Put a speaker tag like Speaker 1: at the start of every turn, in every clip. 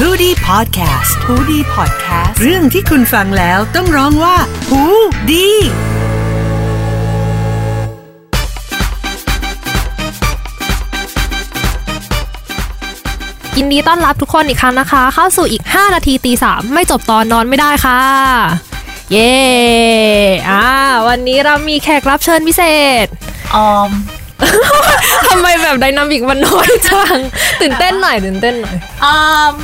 Speaker 1: h o ดี้พอดแคสต์ฮูดี้พอดแคสต์เรื่องที่คุณฟังแล้วต้องร้องว่าหูดี
Speaker 2: ยินดีต้อนรับทุกคนอีกครั้งนะคะ เข้าสู่อีก 5 นาทีตีสามไม่จบตอนนอนไม่ได้ค่ะ เย้อ่าวันนี้เรามีแขกรับเชิญพิเศษ
Speaker 3: ออม
Speaker 2: ทำไมแบบไดนามิกมันน้อยจัง ตื่นเต้นหน่อยตื่นเต้นหน่อย
Speaker 3: ออม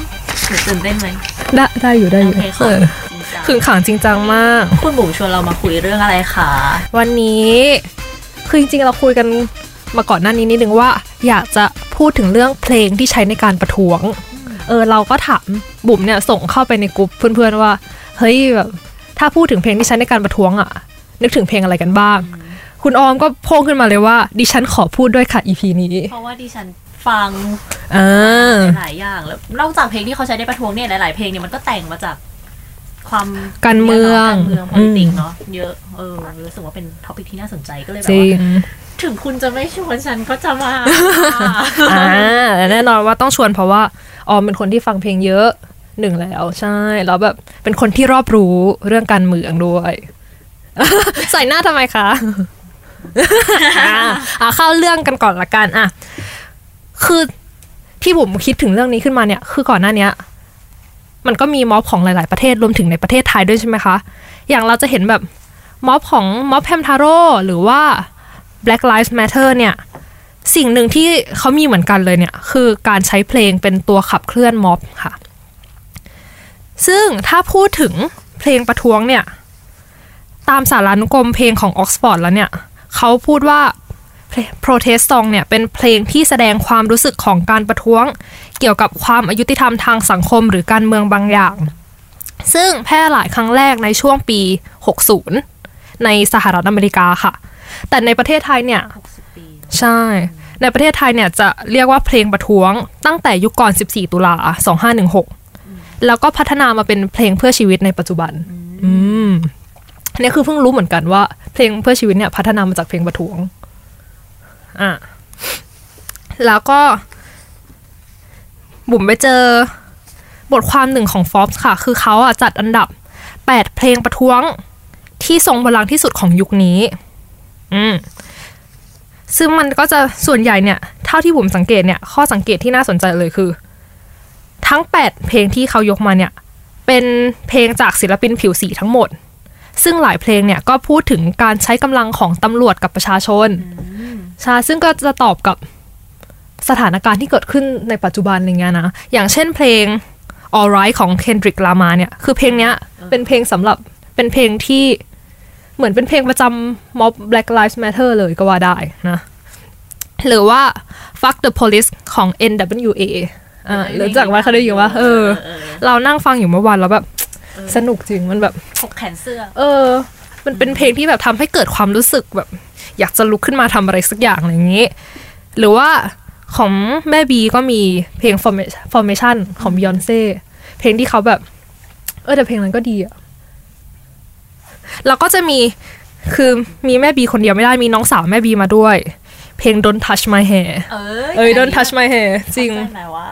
Speaker 3: หนูตื่นเต้นไหม
Speaker 2: ได้ได้อยู่ได้อยู่
Speaker 3: โอเคค่ะ
Speaker 2: เออ
Speaker 3: จริงจัง
Speaker 2: ขึงขังจริงจังมาก
Speaker 3: คุณบุ๋มชวนเรามาคุยเรื่องอะไรคะ
Speaker 2: วันนี้คือจริงๆเราคุยกันมาก่อนหน้านี้นิดนึงว่า อยากจะพูดถึงเรื่องเพลงที่ใช้ในการประท้วง เออเราก็ถามบุ๋มเนี่ยส่งเข้าไปในกลุ่มเพื่อนๆว่า เฮ้ยแบบถ้าพูดถึงเพลงที่ใช้ในการประท้วงอะ นึกถึงเพลงอะไรกันบ้าง คุณออมก็โพ่งขึ้นมาเลยว่าดิฉันขอพูดด้วยค่ะ EP นี้
Speaker 3: เพราะว่าดิฉัน ฟัง
Speaker 2: อ่า
Speaker 3: หลายอย่างแล้วนอกจากเพลงที่เขาใช้ในประท้วงเนี่ยหลาย ๆ เพลงเนี่ยมันก็แต่งมาจากความ
Speaker 2: การเมือง
Speaker 3: การเมือง politics เนาะเยอะเออรู้สึกว่าเป็นท็อปิกที่น่าสนใจก็เลยแบ
Speaker 2: จ
Speaker 3: บ
Speaker 2: ริง
Speaker 3: ว่าถึงคุณจะไม่ชวนฉันก็จะมา
Speaker 2: อ่าแต่แน่นอนว่าต้องชวนเพราะว่าออมเป็นคนที่ฟังเพลงเยอะหนึ่งแล้วใช่แล้วแบบเป็นคนที่รอบรู้เรื่องการเมืองด้วยใส่หน้าทำไมคะอะอะเข้าเรื่องกันก่อนละกันอะ คือที่ผมคิดถึงเรื่องนี้ขึ้นมาเนี่ย คือก่อนหน้าเนี้ย มันก็มีม็อบของหลาย ๆ ประเทศรวมถึงในประเทศไทยด้วยใช่ไหมคะ อย่างเราจะเห็นแบบม็อบของม็อบแฮมทาโร่หรือว่า Black Lives Matter เนี่ย สิ่งหนึ่งที่เขามีเหมือนกันเลยเนี่ย คือการใช้เพลงเป็นตัวขับเคลื่อนม็อบค่ะ ซึ่งถ้าพูดถึงเพลงประท้วงเนี่ย ตามสารานุกรมเพลงของออกซฟอร์ดแล้วเนี่ย เขาพูดว่า protest song เนี่ยเป็นเพลงที่แสดงความรู้สึกของการประท้วง เกี่ยวกับความอายุติธรรมทางสังคมหรือการเมืองบางอย่าง ซึ่งแพร่หลายครั้งแรกในช่วงปี 60 ในสหรัฐอเมริกาค่ะ แต่ในประเทศไทยเนี่ยใช่ ในประเทศไทยเนี่ยจะเรียกว่าเพลงประท้วง ตั้งแต่ยุคก่อน 14 ตุลา 2516 แล้วก็พัฒนามาเป็นเพลงเพื่อชีวิตในปัจจุบัน อืมอันนี่คือเพิ่งรู้เหมือนกันว่า เพลงเพื่อชีวิตเนี่ยพัฒนามาจากเพลงประท้วง อะแล้วก็ บุ๋มไปเจอบทความหนึ่งของ Forbes ค่ะ คือเขาอะจัดอันดับ 8 เพลงประท้วงที่ทรงพลังที่สุดของยุคนี้ อืม ซึ่งมันก็จะส่วนใหญ่เนี่ย เท่าที่ผมสังเกตเนี่ย ข้อสังเกตที่น่าสนใจเลยคือ ทั้ง 8 เพลงที่เขายกมาเนี่ย เป็นเพลงจากศิลปินผิวสีทั้งหมด ซึ่งหลายเพลงเนี่ยก็พูดถึงการใช้กำลังของตำรวจกับประชาชน ใช่ซึ่งก็จะตอบกับสถานการณ์ที่เกิดขึ้นในปัจจุบันอะไรเงี้ยนะ อย่างเช่นเพลง Alright ของ Kendrick Lamar เนี่ย คือเพลงเนี้ยเป็นเพลงสำหรับเป็นเพลงที่เหมือนเป็นเพลงประจำม็อบ Black Lives Matter เลยก็ว่าได้นะ หรือว่า Fuck the Police ของ NWA อ่ารู้จักว่าเขาได้ยินว่า เออ เรานั่งฟังอยู่เมื่อวานแล้วแบบ สนุกจริงมันแบบ
Speaker 3: ถกแขนเสื้อ
Speaker 2: เออ มันเป็นเพลงที่แบบทำให้เกิดความรู้สึกแบบ อยากจะลุกขึ้นมาทำอะไรสักอย่างอะไรอย่างนี้ หรือว่าของแม่บีก็มีเพลง Forma- formation ของ Beyonce เพลงที่เขาแบบ เออแต่เพลงนั้นก็ดีอะแล้วก็จะมีคือมีแม่บีคนเดียวไม่ได้มีน้องสาวแม่บีมาด้วย เพลง Don't Touch My Hair
Speaker 3: เอ้ย
Speaker 2: เอ้ย Don't Touch My Hair จริง
Speaker 3: เข้าใจไหมว่า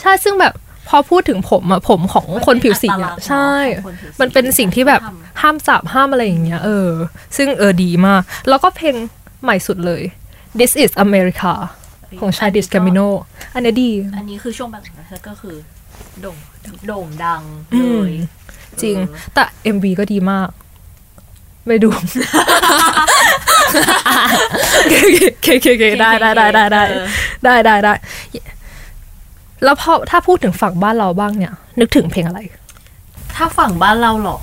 Speaker 2: ใช่ซึ่งแบบ พอพูดถึงผมอะผมของคนผิวสี
Speaker 3: มันเป็นอั
Speaker 2: อะ
Speaker 3: ตลักษณ์
Speaker 2: ใช่
Speaker 3: ของคนผิวสี
Speaker 2: มันเป็นสิ่งที่แบบ
Speaker 3: ห้าม
Speaker 2: ห้ามจับห้ามอะไรอย่างเงี้ยเออ ซึ่งเออดีมาก แล้วก็เพลงใหม่สุดเลย This is America ของชายดิส a ามิโนอันนี้ดี
Speaker 3: อันนี้คือช่วงแบบนั้นก็คือโด่งโด่งดัง
Speaker 2: อื
Speaker 3: เล
Speaker 2: ม
Speaker 3: ย
Speaker 2: จริง
Speaker 3: เออ
Speaker 2: แต่ MV ก็ดีมากไม่ดูเคเคเคได้ได้ได้ได้ได้
Speaker 3: เออ
Speaker 2: ได้ได้ได้ แล้วพอถ้าพูดถึงฝั่งบ้านเราบ้างเนี่ย นึกถึงเพลงอะไร
Speaker 3: ถ้าฝั่งบ้านเราเหรอ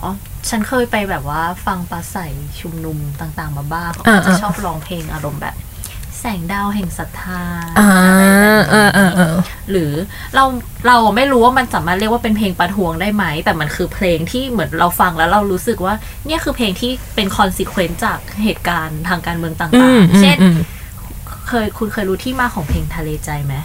Speaker 3: ฉันเคยไปแบบว่าฟังปราศรัยชุมนุมต่างๆมาบ้างเขา
Speaker 2: อ่า
Speaker 3: ก็จะ
Speaker 2: อ่า
Speaker 3: ชอบร้องเพลงอารมณ์แบบ แสงดาวแห่งศรัทธา
Speaker 2: อ่า
Speaker 3: อะไรแบบ
Speaker 2: อ่า
Speaker 3: นี้
Speaker 2: อ่าอ่า
Speaker 3: หรือเราเราไม่รู้ว่ามันสามารถเรียกว่าเป็นเพลงประท้วงได้ไหม แต่มันคือเพลงที่เหมือนเราฟังแล้วเรารู้สึกว่า เนี่ยคือเพลงที่เป็น consequence จากเหตุการณ์ทางการเมืองต่างๆอืมเช่น
Speaker 2: อืม
Speaker 3: เคยคุณเคยรู้ที่มาของเพลงทะเลใจไหม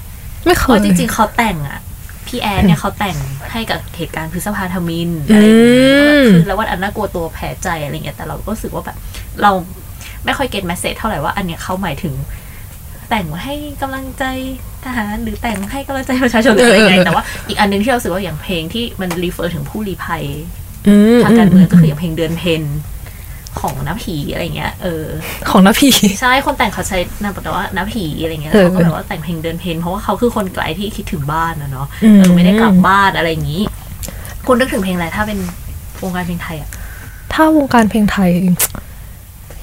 Speaker 2: ไม่เคย
Speaker 3: เพราะจริงๆเขาแต่งอะ พี่แอ๊ดเนี่ยเขาแต่งให้กับเหตุการณ์พฤษภาทมิฬ
Speaker 2: อืม
Speaker 3: อะไรอย่างเงี้ยคืนและวันอันน่ากลัวตัวแพ้ใจอะไรเงี้ยแต่เราก็รู้สึกว่าแบบ เราไม่ค่อย get message เท่าไหร่ว่าอันเนี้ยเขาหมายถึง แต่งให้กำลังใจทหารหรือแต่งให้กำลังใจประชาชนหรืออะไรยังไง
Speaker 2: เออ
Speaker 3: แต่ว่าอีกอันหนึงที่เรารู้สึกว่าอย่างเพลงที่มัน refer ถึงผู้ลี้ภัย
Speaker 2: อืม
Speaker 3: ทางการเมืองก็คืออย่างเพลงเดือนเพ็ญ ของนายผีอะไรเงี้ย เออ
Speaker 2: ของนายผี
Speaker 3: ใช่คนแต่งเขาใช้นามปากกาว่านายผีอะไรเงี้ย
Speaker 2: เออ
Speaker 3: เขาก็แบบว่าแต่งเพลงเดือนเพ็ญเพราะว่าเขาคือคนไกลที่คิดถึงบ้านนะเนาะ
Speaker 2: อืม
Speaker 3: เออไม่ได้กลับบ้านอะไรอย่างนี้ คุณนึกถึงเพลงอะไรถ้าเป็นวงการเพลงไทยอะ
Speaker 2: ถ้าวงการเพลงไทย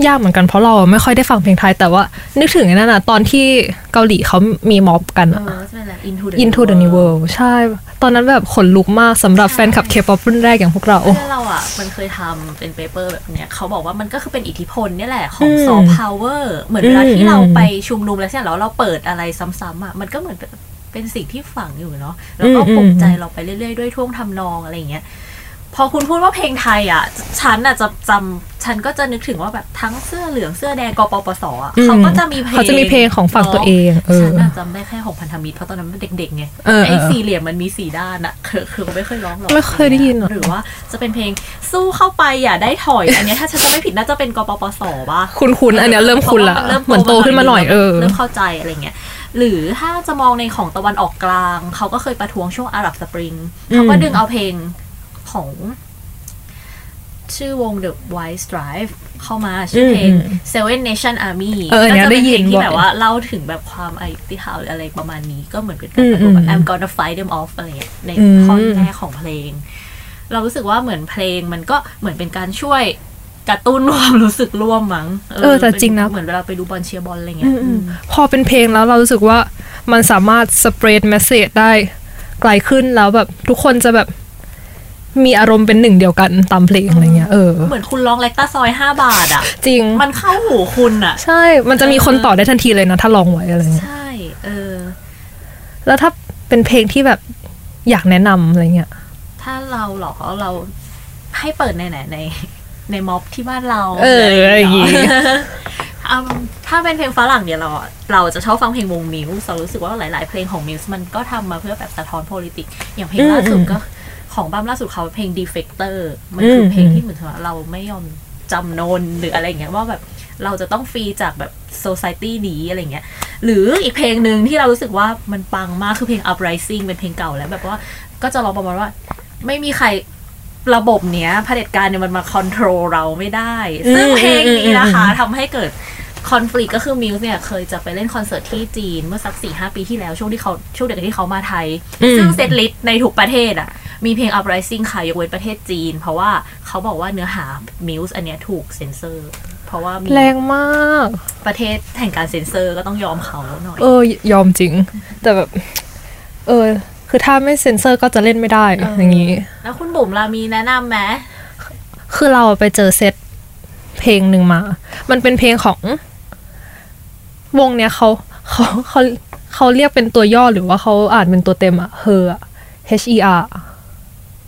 Speaker 2: ยากเหมือนกันเพราะเราไม่ค่อยได้ฟังเพลงไทย แต่ว่า นึกถึงไอ้นั่นน่ะตอนที่เกาหลีเขามีม็อบกัน
Speaker 3: เอ
Speaker 2: อะ
Speaker 3: อจะเป็นอะไร Into the
Speaker 2: Into the New World ใช่ ตอนนั้นแบบขนลุกมากสำหรับแฟนคลับเคป๊อปรุ่นแรกอย่างพวกเรา
Speaker 3: เพื่อนเราอะมันเคยทำเป็น paper แบบเนี้ยเขาบอกว่ามันก็คือเป็นอิทธิพลเนี่ยแหละของ
Speaker 2: อืม
Speaker 3: ซอฟต์พาวเวอร์เหมือนเวลา
Speaker 2: อืม
Speaker 3: ที่เราไปชุมนุมแล้วใช่ไหมแล้วเราเปิดอะไรซ้ำๆอะมันก็เหมือนเป็นสิ่งที่ฝังอยู่เนาะแล้วก็ปลุกใจเราไปเรื่อยๆด้วยท่วงทำนองอะไรอย่างเงี้ยพอคุณพูดว่าเพลงไทยอะ ฉันอะจะจำ ฉันก็จะนึกถึงว่าแบบทั้งเสื้อเหลืองเสื้อแดงกปปสอะ
Speaker 2: อืม
Speaker 3: เขาก็จะมีเพลง
Speaker 2: เขาจะมีเพลงของฝั่งตัวเองเออ
Speaker 3: ฉันอะจำได้แค่ของพันธมิตรเพราะตอนนั้นมันเด็กๆไง
Speaker 2: เออ
Speaker 3: ไอ้
Speaker 2: เออ
Speaker 3: สี่เหลี่ยมมันมีสี่ด้านอะคือคือไม่เคยร้องหรอก
Speaker 2: ไม่เคยได้ยินอะ
Speaker 3: หรือว่าจะเป็นเพลงสู้เข้าไปอย่าได้ถอย อันเนี้ยถ้าฉันจะไม่ผิดน่าจะเป็นกปปสป่ะ
Speaker 2: คุณคุณอันเนี้ยเริ่มคุณละ
Speaker 3: พราว่า
Speaker 2: เหมือนโตขึ้นมาหน่อยเออ
Speaker 3: เริ่มเข้าใจอะไรเงี้ยหรือถ้าจะมองในของตะวันออกกลาง เขาก็เคยประท้วงช่วงอาหรับสปริงเขาก็ดึงเอาเพลงของ ชื่อวง The White Stripe เข้ามาชื่อเพลง Seven Nation Army
Speaker 2: เออเนี่ย
Speaker 3: ก็จะเป็น
Speaker 2: ได้ยิ
Speaker 3: เพล
Speaker 2: น
Speaker 3: งที่
Speaker 2: บ่อย
Speaker 3: แบบว่าเล่าถึงแบบความไอติฮาวหรืออะไรประมาณนี้ก็เหมือนเป็นการประท้วงแบบ
Speaker 2: อืม
Speaker 3: I'm gonna fight them off อะไรเงี้ยใน
Speaker 2: อืม
Speaker 3: ข้อแรกของเพลง เรารู้สึกว่าเหมือนเพลงมันก็เหมือนเป็นการช่วยกระตุ้นความรู้สึกร่วมมั้ง
Speaker 2: เออแต่จริงนะ
Speaker 3: เหมือนเวลาไปดูบอลเชียร์บอลอะไรเงี้ย
Speaker 2: พอเป็นเพลงแล้วเรารู้สึกว่ามันสามารถสเปรดเมสเซจได้ไกลขึ้นแล้วแบบทุกคนจะแบบ มีอารมณ์เป็นหนึ่งเดียวกันตามเพลงอะไรเงี้ยเออ
Speaker 3: เหมือนคุณร้องเล็กตาซอยห้าบาทอะ
Speaker 2: จริง
Speaker 3: มันเข้าหูคุณอะ
Speaker 2: ใช่ มันจะมีคนต่อได้ทันทีเลยนะ ถ้าลองไว้อะไรเงี้ย
Speaker 3: ใช่ เออ
Speaker 2: แล้วถ้าเป็นเพลงที่แบบอยากแนะนำอะไรเงี้ย
Speaker 3: ถ้าเราเหรอเราให้เปิดในไหนในในม็อบที่บ้านเรา
Speaker 2: เอออะไรอย่างงี้
Speaker 3: อืมถ้าเป็นเพลงฝรั่งเนี่ยเราอะเราจะชอบฟังเพลงวงมิวส์เรารู้สึกว่าหลาย ๆ เพลงของมิวส์มันก็ทำมาเพื่อแบบสะท้อน politics อย่างเพลงล่าสุดก็ ของบ้ามล่าสุดเขาเพลง defector มันคืออ
Speaker 2: ม
Speaker 3: เพลงที่เหมือนกับว่าเราไม่ยอมจำนนหรืออะไรอย่างเงี้ยว่าแบบเราจะต้องฟรีจากแบบ society นี้อะไรเงี้ย หรืออีกเพลงหนึ่งที่เรารู้สึกว่ามันปังมากคือเพลง uprising เป็นเพลงเก่าแล้วแบบว่าก็จะร้องประมาณว่า ไม่มีใครระบบเนี้ยเผด็จการเนี่ยมันมา control เราไม่ได้ ซึ่ง
Speaker 2: อืม
Speaker 3: เพลงนี้นะคะ
Speaker 2: อืม
Speaker 3: ทำให้เกิดคอน FLICT ก็คือ Muse เนี่ยเคยจะไปเล่นคอนเสิร์ตที่จีนเมื่อสักสี่ห้าปีที่แล้วช่วงที่เขาช่วงเดียวกับที่เขามาไทย
Speaker 2: อืม
Speaker 3: ซึ่ง setlist ในทุกประเทศอะ มีเพลง Uprising ค่ะ ยกเว้นประเทศจีน เพราะว่าเขาบอกว่าเนื้อหา Muse อันเนี้ยถูกเซ็นเซอร์ เพราะว่ามี
Speaker 2: แรงมาก
Speaker 3: ประเทศแห่งการเซ็นเซอร์ก็ต้องยอมเขาหน่อย
Speaker 2: เออยอมจริง แต่แบบ เออ คือถ้าไม่เซ็นเซอร์ก็จะเล่นไม่ได้
Speaker 3: เอออ
Speaker 2: อย่างนี้
Speaker 3: แล้วคุณบุ๋มล่ะมีแนะนำไหม
Speaker 2: คือเราไปเจอเซตเพลงหนึ่งมา มันเป็นเพลงของ วงเนี้ยเขาเขาเขาเขาเรียกเป็นตัวย่อหรือว่าเขาอ่านเป็นตัวเต็มอะ her อะ H E R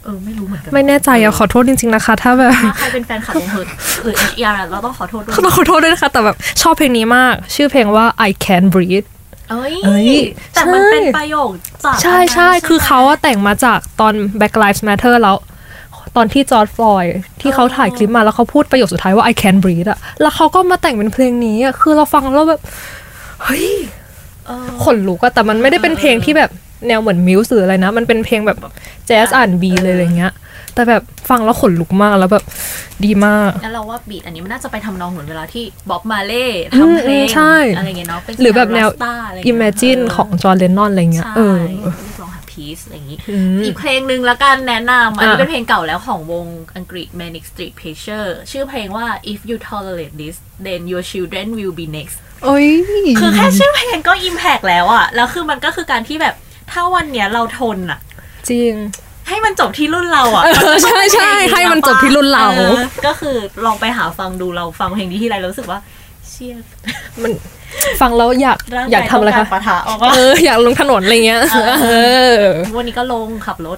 Speaker 3: เออไม่รู้เหมือนกัน
Speaker 2: ไม่แน่ใจอะขอโทษจริง ๆนะคะ ถ้าแบบ
Speaker 3: ถ้าใครเป็นแฟนคลับของเฮิร์ทหรือ HR อะเราต้องขอโทษด้วย
Speaker 2: ต้องขอโทษด้วยนะคะ แต่แบบชอบเพลงนี้มาก ชื่อเพลงว่า I Can Breathe
Speaker 3: เอ้ย
Speaker 2: เอ้ย
Speaker 3: แต่มัน
Speaker 2: ใช่
Speaker 3: เป็นประโยคจาก
Speaker 2: ใช่ใช่คือเขาอะแต่งมาจากตอน Black Lives Matter แล้วตอนที่ George Floyd ที่เขาถ่ายคลิปมาแล้วเขาพูดประโยคสุดท้ายว่า I can breathe อะแล้วเขาก็มาแต่งเป็นเพลงนี้อะคือเราฟังแล้วแบบ เฮ้ย
Speaker 3: เออ
Speaker 2: ขนลุกอะแต่มันไม่ได้เป็นเพลงที่แบบ แนวเหมือน Muse หรืออะไรนะ มันเป็นเพลงแบบแจ๊ส R&B เลยอะไรเงี้ย แต่แบบฟังแล้วขนลุกมากแล้วแบบดีมาก
Speaker 3: งั้นเราว่าบีทอันนี้มันน่าจะไปทำนองเหมือนเวลาที่บ๊อบมาเล่ทำเพล
Speaker 2: อื
Speaker 3: ง
Speaker 2: มใช่
Speaker 3: อะไรเงี้ยเนาะเป็น
Speaker 2: หรือแบบแนว
Speaker 3: Rasta อะไรเงี้ย
Speaker 2: Imagine
Speaker 3: เข
Speaker 2: องจอร์แดนนอนอะไรเงี้ย
Speaker 3: ใช่
Speaker 2: เออ
Speaker 3: เรียกร้องหา peace อะไรอย่างงี้
Speaker 2: อืม
Speaker 3: อีกเพลงหนึ่งละกันแนะนำอันนี้
Speaker 2: อะ
Speaker 3: เป็นเพลงเก่าแล้วของวงอังกฤษ Manic Street Preacher ชื่อเพลงว่า if you tolerate this then your children will be next
Speaker 2: โอ้ย
Speaker 3: คือแค่ชื่อเพลงก็อิมแพกแล้วอะแล้วคือมันก็คือการที่แบบ ถ้าวันเนี้ยเราทนอะ
Speaker 2: จริง
Speaker 3: ให้มันจบที่รุ่นเราอะ
Speaker 2: เออใช่ใช่ให้มันจบที่รุ่นเรา
Speaker 3: ออก็คือลองไปหาฟังดูเราฟังเพลงนี้ที่ไรเรารู้สึกว่า เชี่ย
Speaker 2: มันฟังแล้วอยาก
Speaker 3: ร่าง
Speaker 2: อยากทำอะไร
Speaker 3: ต้
Speaker 2: คะ
Speaker 3: งปะทะออกว่า
Speaker 2: เอออยากลงถนนอะไรเงี้ยเออ
Speaker 3: วันนี้ก็ลงขับรถ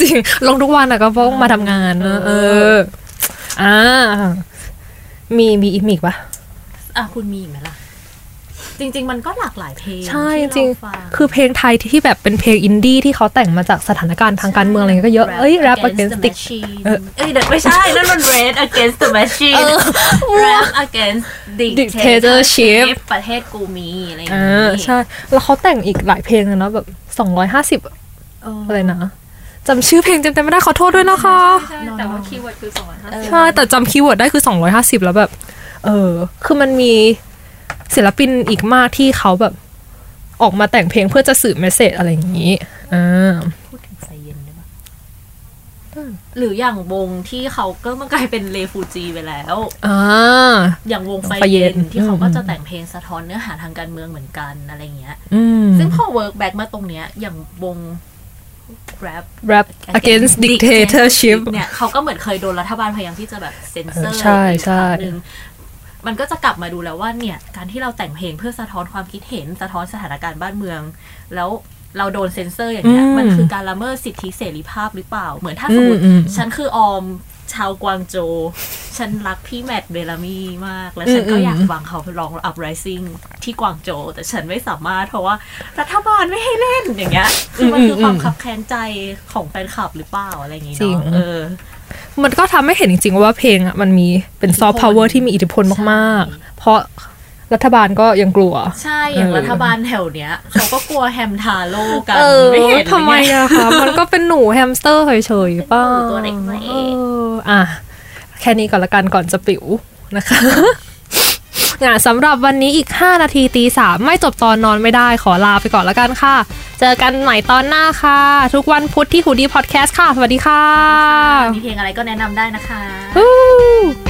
Speaker 2: จริง ลงทุกวันอะก็เพราะมาทำงานเนอะเอออ่ามีมีอีกมีอีกปะ
Speaker 3: อะคุณมีอีกไหมล่ะ จริง ๆ มันก็หลากหลายเพลง
Speaker 2: ใช่
Speaker 3: ที่
Speaker 2: จริง
Speaker 3: เราฟัง
Speaker 2: คือเพลงไทยที่แบบเป็นเพลงอินดี้ที่เขาแต่งมาจากสถานการณ์ทางการเมืองอะไรเงี้ยก็เยอะ เอ้ย Rap Against
Speaker 3: the
Speaker 2: the
Speaker 3: Machine
Speaker 2: เออ
Speaker 3: เอ้ยเดี๋ยวไม่ใช่ นั่นมัน Rage Against the Machine Rap Against
Speaker 2: Dictatorship
Speaker 3: ประเทศกูมีอะไรอย่างงี้อ่า
Speaker 2: ใช่ แล้วเขาแต่งอีกหลายเพลงเลยนะแบบสองร้อยห้าสิบ
Speaker 3: เออ
Speaker 2: อะไรนะจำชื่อเพลงจำไม่ได้ขอโทษด้วยนะคะ
Speaker 3: ใช่แต่ว่า keyword คือสองร้อยห้าสิบ
Speaker 2: ใช่แต่จำ keyword ได้คือ250แล้วแบบ เออ คือมันมี ศิลปินอีกมากที่เขาแบบออกมาแต่งเพลงเพื่อจะสื่อเมสเซจอะไรอย่างนี้อ่า
Speaker 3: พูดถึงไซเย็นได้ปะหรืออย่างวงที่เขาก็มันกลายเป็นเลฟูจีไปแล้ว
Speaker 2: อ่า
Speaker 3: อย่างวงไฟ
Speaker 2: ไฟเย็
Speaker 3: เย็
Speaker 2: น
Speaker 3: นที่เขา
Speaker 2: อืม
Speaker 3: ก็จะแต่งเพลงสะท้อนเนื้อหาทางการเมืองเหมือนกันอะไรเงี้ย
Speaker 2: อืม
Speaker 3: ซึ่งพอ work back มาตรงเนี้ย อย่างวง rap
Speaker 2: rap Against Dictatorship
Speaker 3: เนี่ยเขาก็เหมือนเคยโดนรัฐบาลพยายามที่จะแบบเซ็นเซอร์
Speaker 2: เออใช่
Speaker 3: อีกครั้ง
Speaker 2: ใช่
Speaker 3: หนึ่ง มันก็จะกลับมาดูแล้วว่าเนี่ย การที่เราแต่งเพลงเพื่อสะท้อนความคิดเห็นสะท้อนสถานการณ์บ้านเมือง แล้วเราโดนเซ็นเซอร์อย่างเงี้ยมันคือการละเมิดสิทธิเสรีภาพหรือเปล่า เหมือนถ้าสมมติ
Speaker 2: อืม
Speaker 3: ฉันคือออมชาวกวางโจวฉันรักพี่ Matt Bellamy มาก แล้วฉันก็
Speaker 2: อืม
Speaker 3: อยากฟังเขาร้อง Uprising ที่กวางโจวแต่ฉันไม่สามารถเพราะว่ารัฐบาลไม่ให้เล่นอย่างเงี้ยคือมันคือความคับแค้นใจของแฟนคลับหรือเปล่าอะไรอย่างงี้
Speaker 2: จริง
Speaker 3: เนาะเออ
Speaker 2: มันก็ทำให้เห็นจริง ๆ ว่าเพลงอะมันมีเป็นซอฟต์พาวเวอร์ที่มีอิทธิพลมากๆ เพราะรัฐบาลก็ยังกลัว
Speaker 3: ใช่ อย่าง
Speaker 2: เออ
Speaker 3: รัฐบาลแถวเนี้ยเขาก็กลัวแฮมทาโร่กัน
Speaker 2: เออ
Speaker 3: ไม่เห็น
Speaker 2: ทำไมอะคะมันก็เป็นหนูแฮมสเตอร์เฉยๆป้า
Speaker 3: เป็นหนูตัวเล็กๆ
Speaker 2: เอออะแค่นี้ก่อนละกันก่อนจะปิ๋วนะคะงาน สำหรับวันนี้อีก 5 นาทีตีสามไม่จบตอนนอนไม่ได้ขอลาไปก่อนละกันค่ะ เจอกันใหม่ตอนหน้าค่ะ ทุกวันพุธที่หูดีพอดแคสต์ค่ะ สวัสดีค่ะ
Speaker 3: มีเพลงอะไรก็แนะนำได้นะคะ
Speaker 2: Woo!